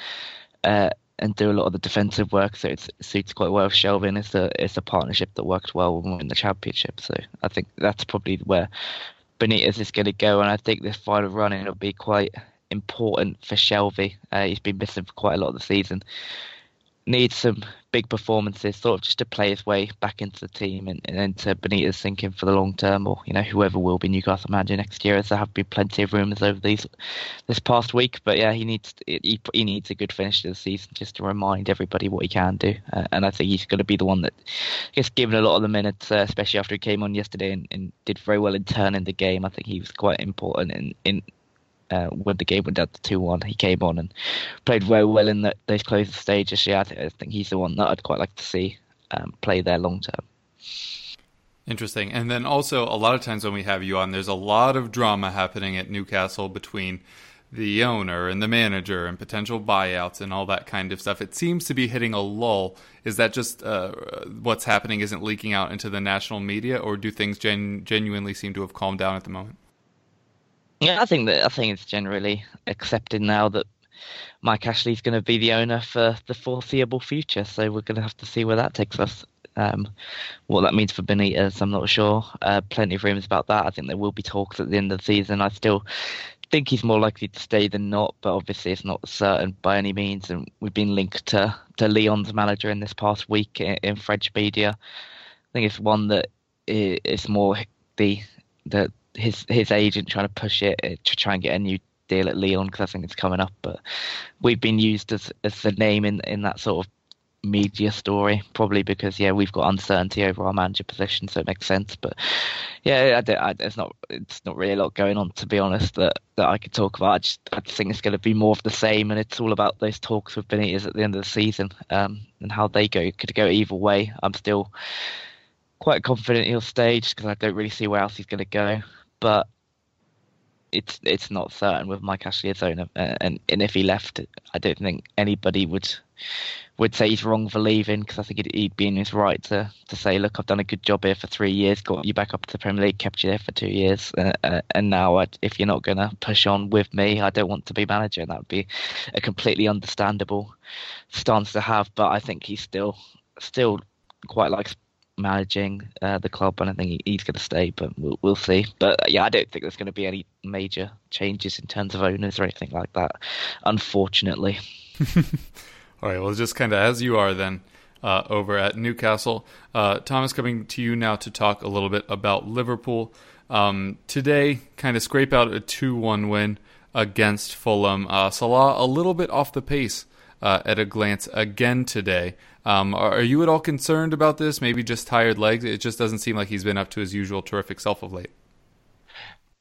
uh, and do a lot of the defensive work. So it suits quite well with Shelvin. It's a it's a partnership that worked well when we're in the championship. So I think that's probably where Benitez is going to go. And I think this final run will be quite important for Shelvey uh, he's been missing for quite a lot of the season needs some big performances, sort of just to play his way back into the team and, and into Benitez thinking for the long term, or you know whoever will be Newcastle manager next year. As there have been plenty of rumours over these this past week, but yeah, he needs he, he needs a good finish to the season just to remind everybody what he can do, uh, and I think he's going to be the one that gets given a lot of the minutes, uh, especially after he came on yesterday and, and did very well in turning the game. I think he was quite important in in uh, when the game went down to two one, he came on and played very well in the, those closing stages. Yeah, I think, I think, he's the one that I'd quite like to see um, play there long term. Interesting. And then also, a lot of times when we have you on, there's a lot of drama happening at Newcastle between the owner and the manager and potential buyouts and all that kind of stuff. It seems to be hitting a lull. Is that just uh, what's happening isn't leaking out into the national media, or do things gen- genuinely seem to have calmed down at the moment? Yeah, I think that I think it's generally accepted now that Mike Ashley's going to be the owner for the foreseeable future. So we're going to have to see where that takes us. Um, what that means for Benitez, I'm not sure. Uh, plenty of rumours about that. I think there will be talks at the end of the season. I still think he's more likely to stay than not, but obviously it's not certain by any means. And we've been linked to, to Lyon's manager in this past week in, in French media. I think it's one that is more the the his his agent trying to push it uh, to try and get a new deal at Lyon because I think it's coming up. But we've been used as as the name in in that sort of media story, probably because yeah we've got uncertainty over our manager position, so it makes sense. But yeah, I, I, it's not it's not really a lot going on to be honest that that I could talk about. I just I think it's going to be more of the same, and it's all about those talks with Benitez at the end of the season um, and how they go. Could go either way. I'm still quite confident he'll stay just because I don't really see where else he's going to go but it's it's not certain with Mike Ashley as owner, and and if he left, I don't think anybody would would say he's wrong for leaving because I think he'd, he'd, be in his right to to say, look, I've done a good job here for three years, got you back up to the Premier League, kept you there for two years, uh, uh, and now I'd, if you're not going to push on with me, I don't want to be manager, and that would be a completely understandable stance to have. But I think he's still still quite likes managing uh, the club, and I think he's going to stay, but we'll, we'll see. But uh, yeah, I don't think there's going to be any major changes in terms of owners or anything like that, unfortunately. All right, well, just kind of as you are then. Uh, over at Newcastle. Uh, Thomas, coming to you now to talk a little bit about Liverpool. Um, today, kind of scrape out a 2 1 win against Fulham. Uh, Salah a little bit off the pace uh, at a glance again today. Um, are, you at all concerned about this? Maybe just tired legs? It just doesn't seem like he's been up to his usual terrific self of late.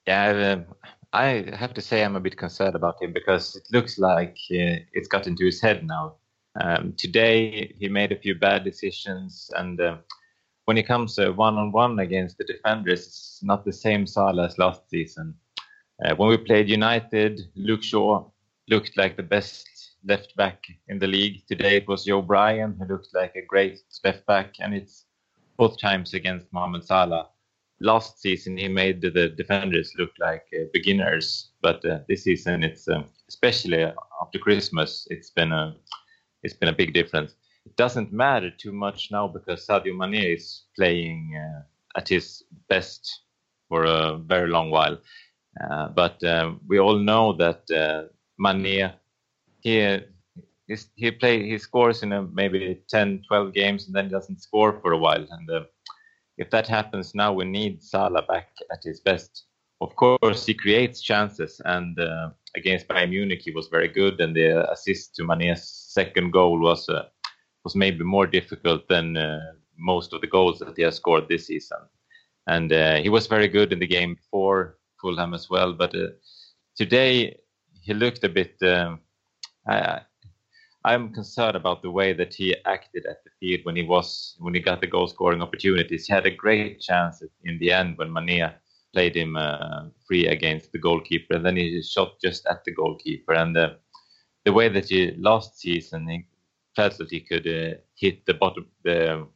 Yeah, um, I have to say I'm a bit concerned about him because it looks like uh, it's got into his head now. Um, today he made a few bad decisions, and uh, when it comes one on one against the defenders, it's not the same Salah as last season. Uh, when we played United, Luke Shaw looked like the best left back in the league. Today it was Joe Bryan who looked like a great left back, and it's both times against Mohamed Salah. Last season he made the defenders look like uh, beginners, but uh, this season it's um, especially after Christmas it's been a it's been a big difference. It doesn't matter too much now because Sadio Mane is playing uh, at his best for a very long while. Uh, but um, we all know that uh, Mane he he play he scores in a, maybe 10 12 games and then doesn't score for a while. And uh, if that happens now we need Salah back at his best. Of course he creates chances. And uh, against Bayern Munich he was very good. And the assist to Mane's second goal was uh, was maybe more difficult than uh, most of the goals that he has scored this season. And uh, he was very good in the game before Fulham as well. But uh, today he looked a bit um, I, I'm concerned about the way that he acted at the field when he was when he got the goal scoring opportunities. He had a great chance in the end when Mane played him uh, free against the goalkeeper, and then he shot just at the goalkeeper. And uh, the way that he last season he felt that he could uh, hit the bottom the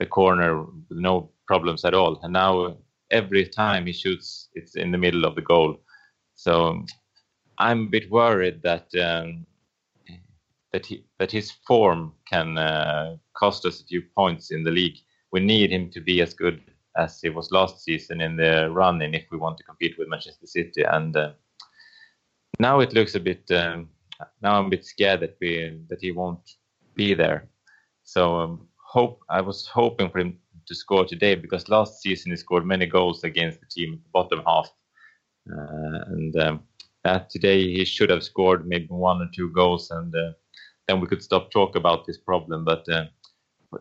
the corner with no problems at all, and now every time he shoots, it's in the middle of the goal. So I'm a bit worried that. Um, that he that his form can uh, cost us a few points in the league. We need him to be as good as he was last season in the running if we want to compete with Manchester City. And uh, now it looks a bit. Um, now I'm a bit scared that we that he won't be there. So um, hope I was hoping for him to score today because last season he scored many goals against the team at the bottom half, uh, and um, today he should have scored maybe one or two goals, and uh, then we could stop talk about this problem. But uh,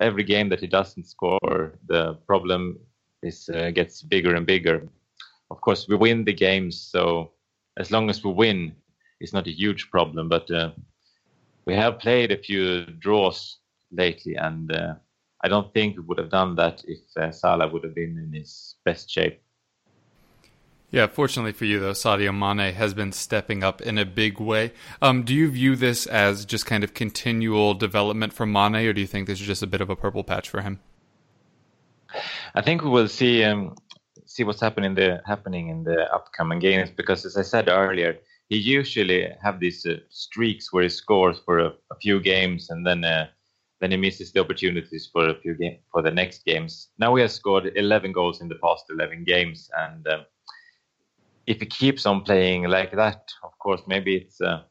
every game that he doesn't score, the problem is uh, gets bigger and bigger. Of course, we win the games, so as long as we win, it's not a huge problem. But uh, we have played a few draws lately, and uh, I don't think we would have done that if uh, Salah would have been in his best shape. Yeah, fortunately for you, though, Sadio Mane has been stepping up in a big way. Um, do you view this as just kind of continual development for Mane, or do you think this is just a bit of a purple patch for him? I think we will see um, see what's happening the happening in the upcoming games because, as I said earlier, he usually have these uh, streaks where he scores for a, a few games and then uh, then he misses the opportunities for a few game for the next games. Now he has scored 11 goals in the past 11 games, and um, if he keeps on playing like that, of course, maybe it's a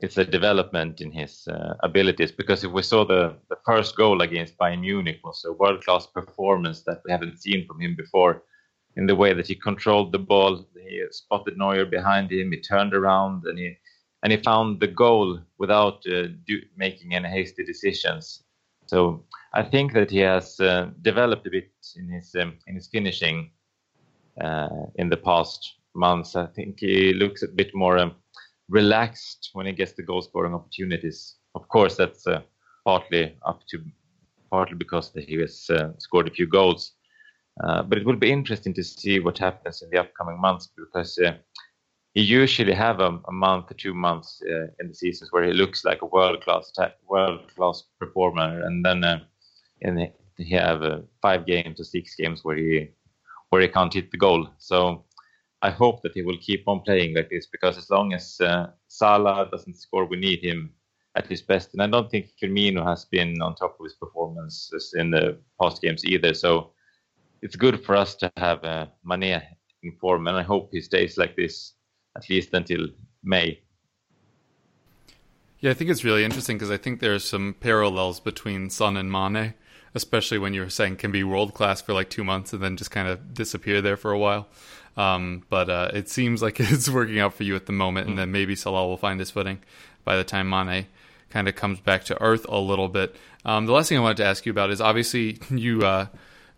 it's a development in his uh, abilities. Because if we saw the the first goal against Bayern Munich was a world class performance that we haven't seen from him before, in the way that he controlled the ball, he spotted Neuer behind him, he turned around and he and he found the goal without uh, do, making any hasty decisions. So I think that he has uh, developed a bit in his um, in his finishing uh, in the past months. I think he looks a bit more um, relaxed when he gets the goal scoring opportunities. Of course, that's uh, partly up to partly because he has uh, scored a few goals. Uh, but it will be interesting to see what happens in the upcoming months because uh, he usually have a, a, month or two months uh, in the seasons where he looks like a world class world class performer, and then the, he have five games or six games where he where he can't hit the goal. So I hope that he will keep on playing like this because as long as uh, Salah doesn't score, we need him at his best. And I don't think Firmino has been on top of his performances in the past games either. So it's good for us to have uh, Mane in form, and I hope he stays like this at least until May. Yeah, I think it's really interesting because I think there are some parallels between Son and Mane, especially when you were saying can be world class for like two months and then just kind of disappear there for a while. Um, but uh, it seems like it's working out for you at the moment, and then maybe Salah will find his footing by the time Mane kind of comes back to earth a little bit. Um, the last thing I wanted to ask you about is obviously you uh,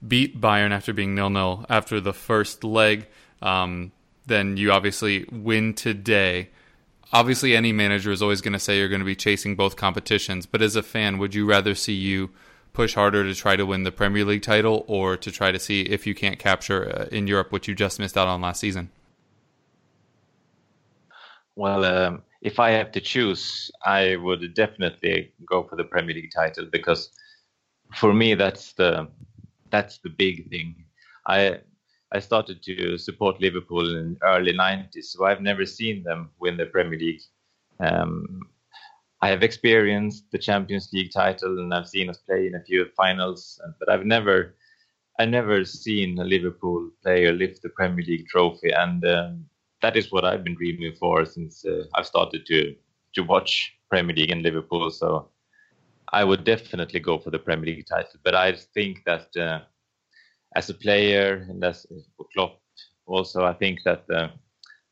beat Bayern after being nil nil after the first leg. Um, then you obviously win today. Obviously, any manager is always going to say you're going to be chasing both competitions. But as a fan, would you rather see you push harder to try to win the Premier League title or to try to see if you can't capture uh, in Europe what you just missed out on last season? Well, um, if I have to choose, I would definitely go for the Premier League title because for me that's the that's the big thing. I I started to support Liverpool in early 90s, so I've never seen them win the Premier League. Um, I have experienced the Champions League title and I've seen us play in a few finals, but I've never, I've never seen a Liverpool player lift the Premier League trophy, and um, that is what I've been dreaming for since uh, I've started to to watch Premier League in Liverpool. So I would definitely go for the Premier League title, but I think that uh, as a player and as for Klopp, also I think that. Uh,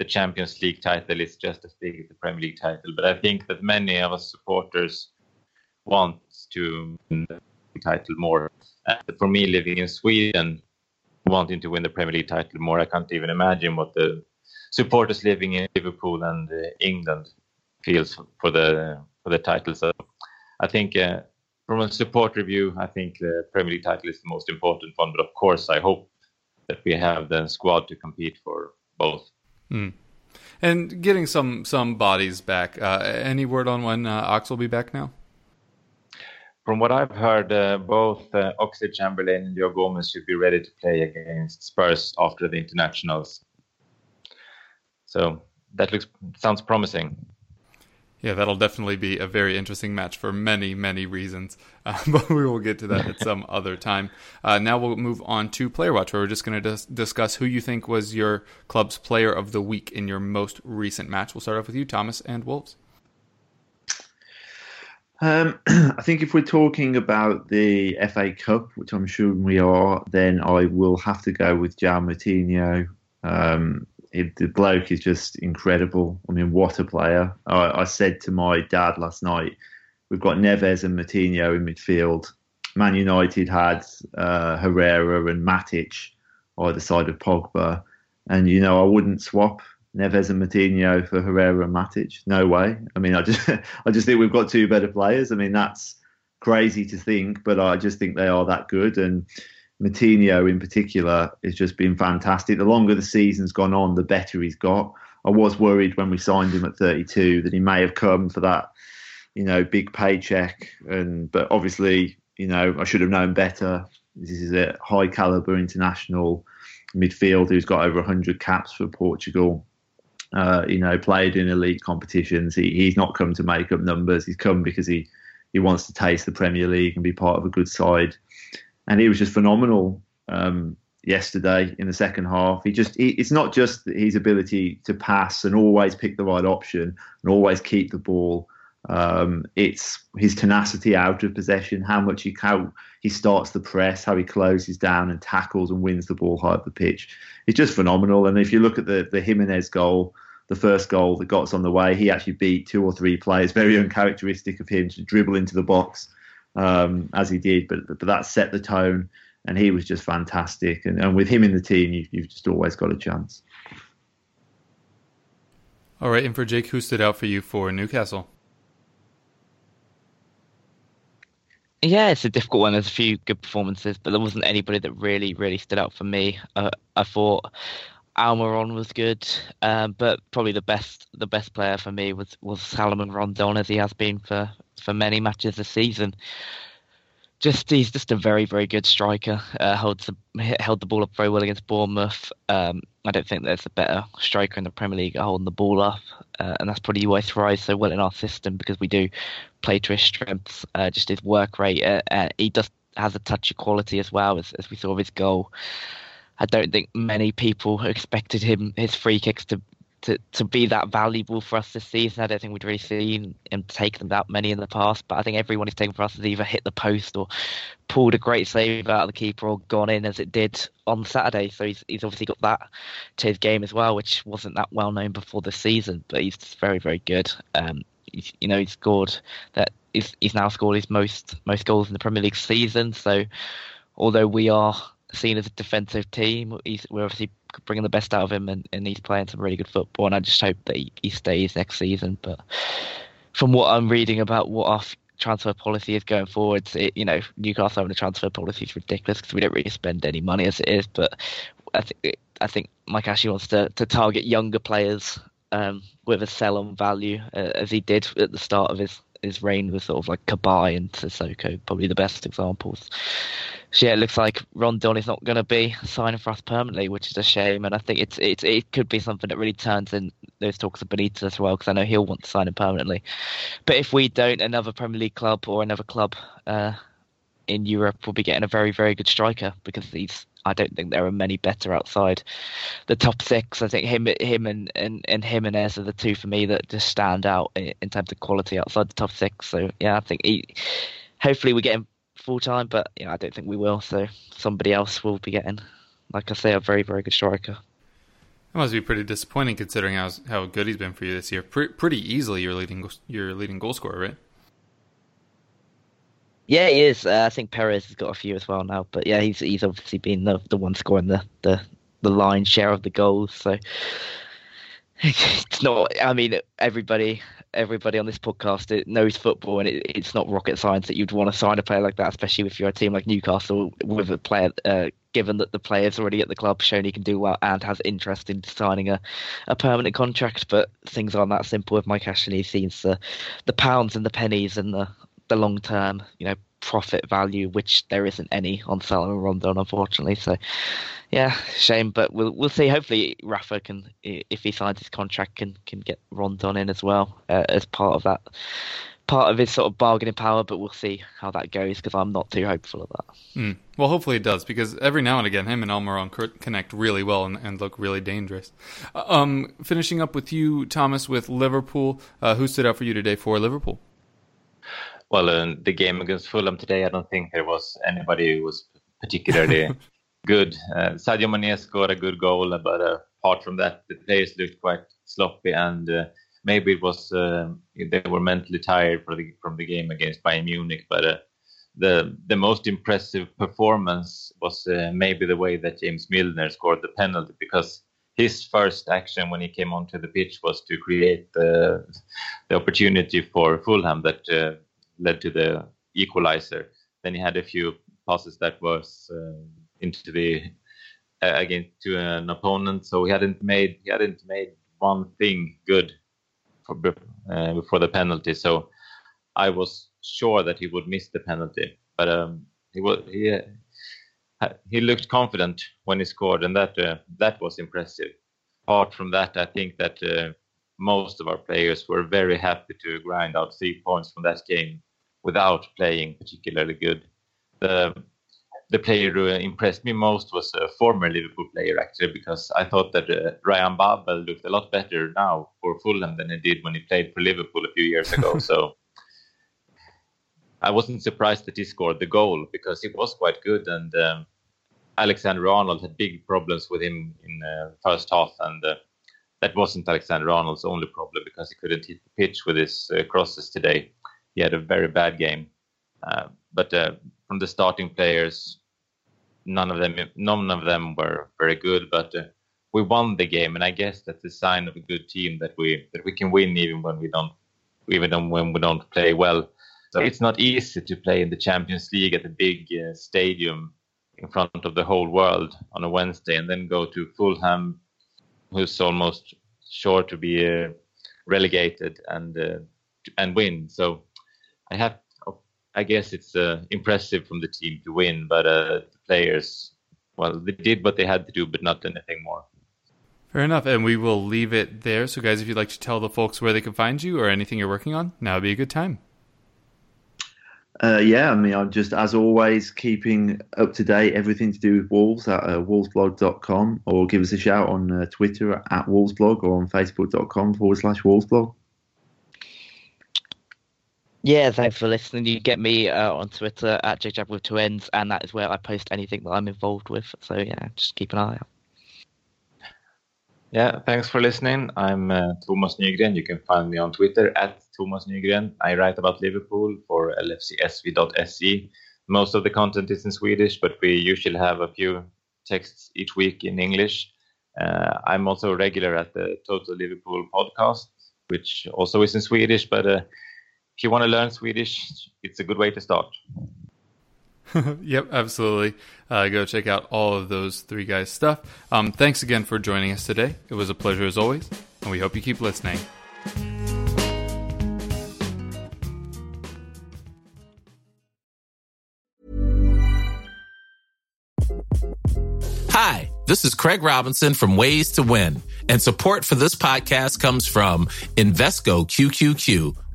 the Champions League title is just as big as the Premier League title. But I think that many of us supporters want to win the title more. And for me, living in Sweden, wanting to win the Premier League title more, I can't even imagine what the supporters living in Liverpool and uh, England feels for the for the title. So I think. Uh, from a supporter view, I think the Premier League title is the most important one. But of course, I hope that we have the squad to compete for both. Mm. And getting some some bodies back. Uh, any word on when uh, Ox will be back now? From what I've heard, uh, both uh, Oxlade Chamberlain and Joe Gomez should be ready to play against Spurs after the internationals. So that looks sounds promising. Yeah, that'll definitely be a very interesting match for many, many reasons. Uh, but we will get to that at some other time. Uh, now we'll move on to Player Watch, where we're just going to dis- discuss who you think was your club's player of the week in your most recent match. We'll start off with you, Thomas and Wolves. Um, I think if we're talking about the FA Cup, which I'm sure we are, then I will have to go with João Moutinho. Um, it, the bloke is just incredible. I mean, what a player! I, I, said to my dad last night, we've got Neves and Moutinho in midfield. Man United had uh, Herrera and Matic either side of Pogba, and you know I wouldn't swap Neves and Moutinho for Herrera and Matic. No way. I mean, I just I just think we've got two better players. I mean, that's crazy to think, but I just think they are that good and. Moutinho in particular has just been fantastic. The longer the season's gone on, the better he's got. I was worried when we signed him at 32 that he may have come for that, you know, big paycheck. And but obviously, you know, I should have known better. This is a high caliber international midfield who's got over 100 caps for Portugal. Uh, you know, played in elite competitions. He, he's not come to make up numbers. He's come because he he wants to taste the Premier League and be part of a good side and he was just phenomenal um, yesterday in the second half. He just he, it's not just his ability to pass and always pick the right option and always keep the ball. Um, it's his tenacity out of possession, how much he how he starts the press, how he closes down and tackles and wins the ball high up the pitch. It's just phenomenal. And if you look at the the Jimenez goal, the first goal that got us on the way, he actually beat two or three players. Very uncharacteristic of him to dribble into the box um, as he did, but, but that set the tone, and he was just fantastic. And, and with him in the team, you, you've just always got a chance. All right, and for Jake, who stood out for you for Newcastle? Yeah, it's a difficult one. There's a few good performances, but there wasn't anybody that really, really stood out for me. Uh, I thought Almiron was good, um, but probably the best the best player for me was was Salomon Rondon as he has been for for many matches this season. Just he's just a very very good striker. Uh, holds the, held the ball up very well against Bournemouth. Um, I don't think there's a better striker in the Premier League holding the ball up, uh, and that's probably why he thrives so well in our system because we do play to his strengths. Uh, just his work rate. Uh, he just has a touch of quality as well as, as we saw with his goal. I don't think many people expected him his free kicks to to, to be that valuable for us this season. I don't think we'd really seen him take them that many in the past, but I think everyone he's taken for us has either hit the post or pulled a great save out of the keeper or gone in as it did on Saturday. So he's he's obviously got that to his game as well, which wasn't that well known before the season, but he's very very good. Um, he's, you know, he's scored that he's, he's now scored his most most goals in the Premier League season. So although we are seen as a defensive team. He's, we're obviously bringing the best out of him, and, and he's playing some really good football. And I just hope that he, he stays next season. But from what I'm reading about what our transfer policy is going forward, it, you know, Newcastle having a transfer policy is ridiculous because we don't really spend any money as it is. But I think I think Mike Ashley wants to, to target younger players um, with a sell on value, uh, as he did at the start of his his reign with sort of like Cabaye and Sissoko, probably the best examples. So yeah, it looks like Rondon is not going to be signing for us permanently, which is a shame. And I think it's it's it could be something that really turns in those talks of Benitez as well, because I know he'll want to sign him permanently. But if we don't, another Premier League club or another club uh, in Europe will be getting a very very good striker because he's I don't think there are many better outside the top six. I think him, him, and and, and Jimenez are the two for me that just stand out in, in terms of quality outside the top six. So yeah, I think he. Hopefully, we get him full time, but yeah, I don't think we will. So somebody else will be getting, like I say, a very very good striker. That must be pretty disappointing considering how how good he's been for you this year. Pre- pretty easily, your leading your leading goal scorer, right? Yeah, he is. Uh, I think Perez has got a few as well now, but yeah, he's he's obviously been the the one scoring the the the line share of the goals. So it's not. I mean, everybody everybody on this podcast knows football, and it, it's not rocket science that you'd want to sign a player like that, especially if you're a team like Newcastle with a player. Uh, given that the player's already at the club, shown he can do well, and has interest in signing a, a permanent contract, but things aren't that simple with Mike Ashley. He sees the the pounds and the pennies and the the long term, you know, profit value, which there isn't any on Salomon Rondon, unfortunately. So, yeah, shame, but we'll we'll see. Hopefully, Rafa can, if he signs his contract, can can get Rondon in as well uh, as part of that part of his sort of bargaining power. But we'll see how that goes because I'm not too hopeful of that. Mm. Well, hopefully it does because every now and again, him and Almiron connect really well and, and look really dangerous. Uh, um, finishing up with you, Thomas, with Liverpool. Uh, who stood out for you today for Liverpool? Well, uh, the game against Fulham today, I don't think there was anybody who was particularly good. Uh, Sadio Mane scored a good goal, but uh, apart from that, the players looked quite sloppy, and uh, maybe it was uh, they were mentally tired the, from the game against Bayern Munich. But uh, the the most impressive performance was uh, maybe the way that James Milner scored the penalty because his first action when he came onto the pitch was to create the the opportunity for Fulham that uh, led to the equalizer. Then he had a few passes that was uh, into the uh, to an opponent, so he hadn't made he hadn't made one thing good for uh, before the penalty. So I was sure that he would miss the penalty, but um, he was he uh, he looked confident when he scored, and that uh, that was impressive. Apart from that, I think that uh, most of our players were very happy to grind out three points from that game without playing particularly good. The the player who impressed me most was a former Liverpool player, actually, because I thought that uh, Ryan Babel looked a lot better now for Fulham than he did when he played for Liverpool a few years ago. so I wasn't surprised that he scored the goal because he was quite good. And um, Alexander Arnold had big problems with him in the uh, first half, and uh, that wasn't Alexander Arnold's only problem because he couldn't hit the pitch with his uh, crosses today. He had a very bad game. Uh, but uh, from the starting players, none of them none of them were very good, but uh, we won the game, and I guess that's a sign of a good team that we that we can win even when we don't even when we don't play well. So it's not easy to play in the Champions League at a big uh, stadium in front of the whole world on a Wednesday, and then go to Fulham, who's almost sure to be uh, relegated, and uh, and win. So I have I guess it's uh, impressive from the team to win, but uh, the players, well, they did what they had to do, but not anything more. Fair enough, and we will leave it there. So, guys, if you'd like to tell the folks where they can find you or anything you're working on, now would be a good time. Uh, yeah, I mean, I'm just, as always, keeping up to date everything to do with Wolves at uh, wolvesblog.com or give us a shout on uh, Twitter at wolvesblog or on facebook.com forward slash wolvesblog. Yeah, thanks for listening. You get me uh, on Twitter at jjab with two ends, and that is where I post anything that I'm involved with. So yeah, just keep an eye out. Yeah, thanks for listening. I'm uh, Thomas Nygren. You can find me on Twitter at Thomas Nygren. I write about Liverpool for lfcsv.se. Most of the content is in Swedish, but we usually have a few texts each week in English. Uh, I'm also a regular at the Total Liverpool podcast, which also is in Swedish, but uh, if you want to learn Swedish, it's a good way to start. yep, absolutely. Uh, go check out all of those three guys' stuff. Um, thanks again for joining us today. It was a pleasure as always, and we hope you keep listening. Hi, this is Craig Robinson from Ways to Win, and support for this podcast comes from Invesco QQQ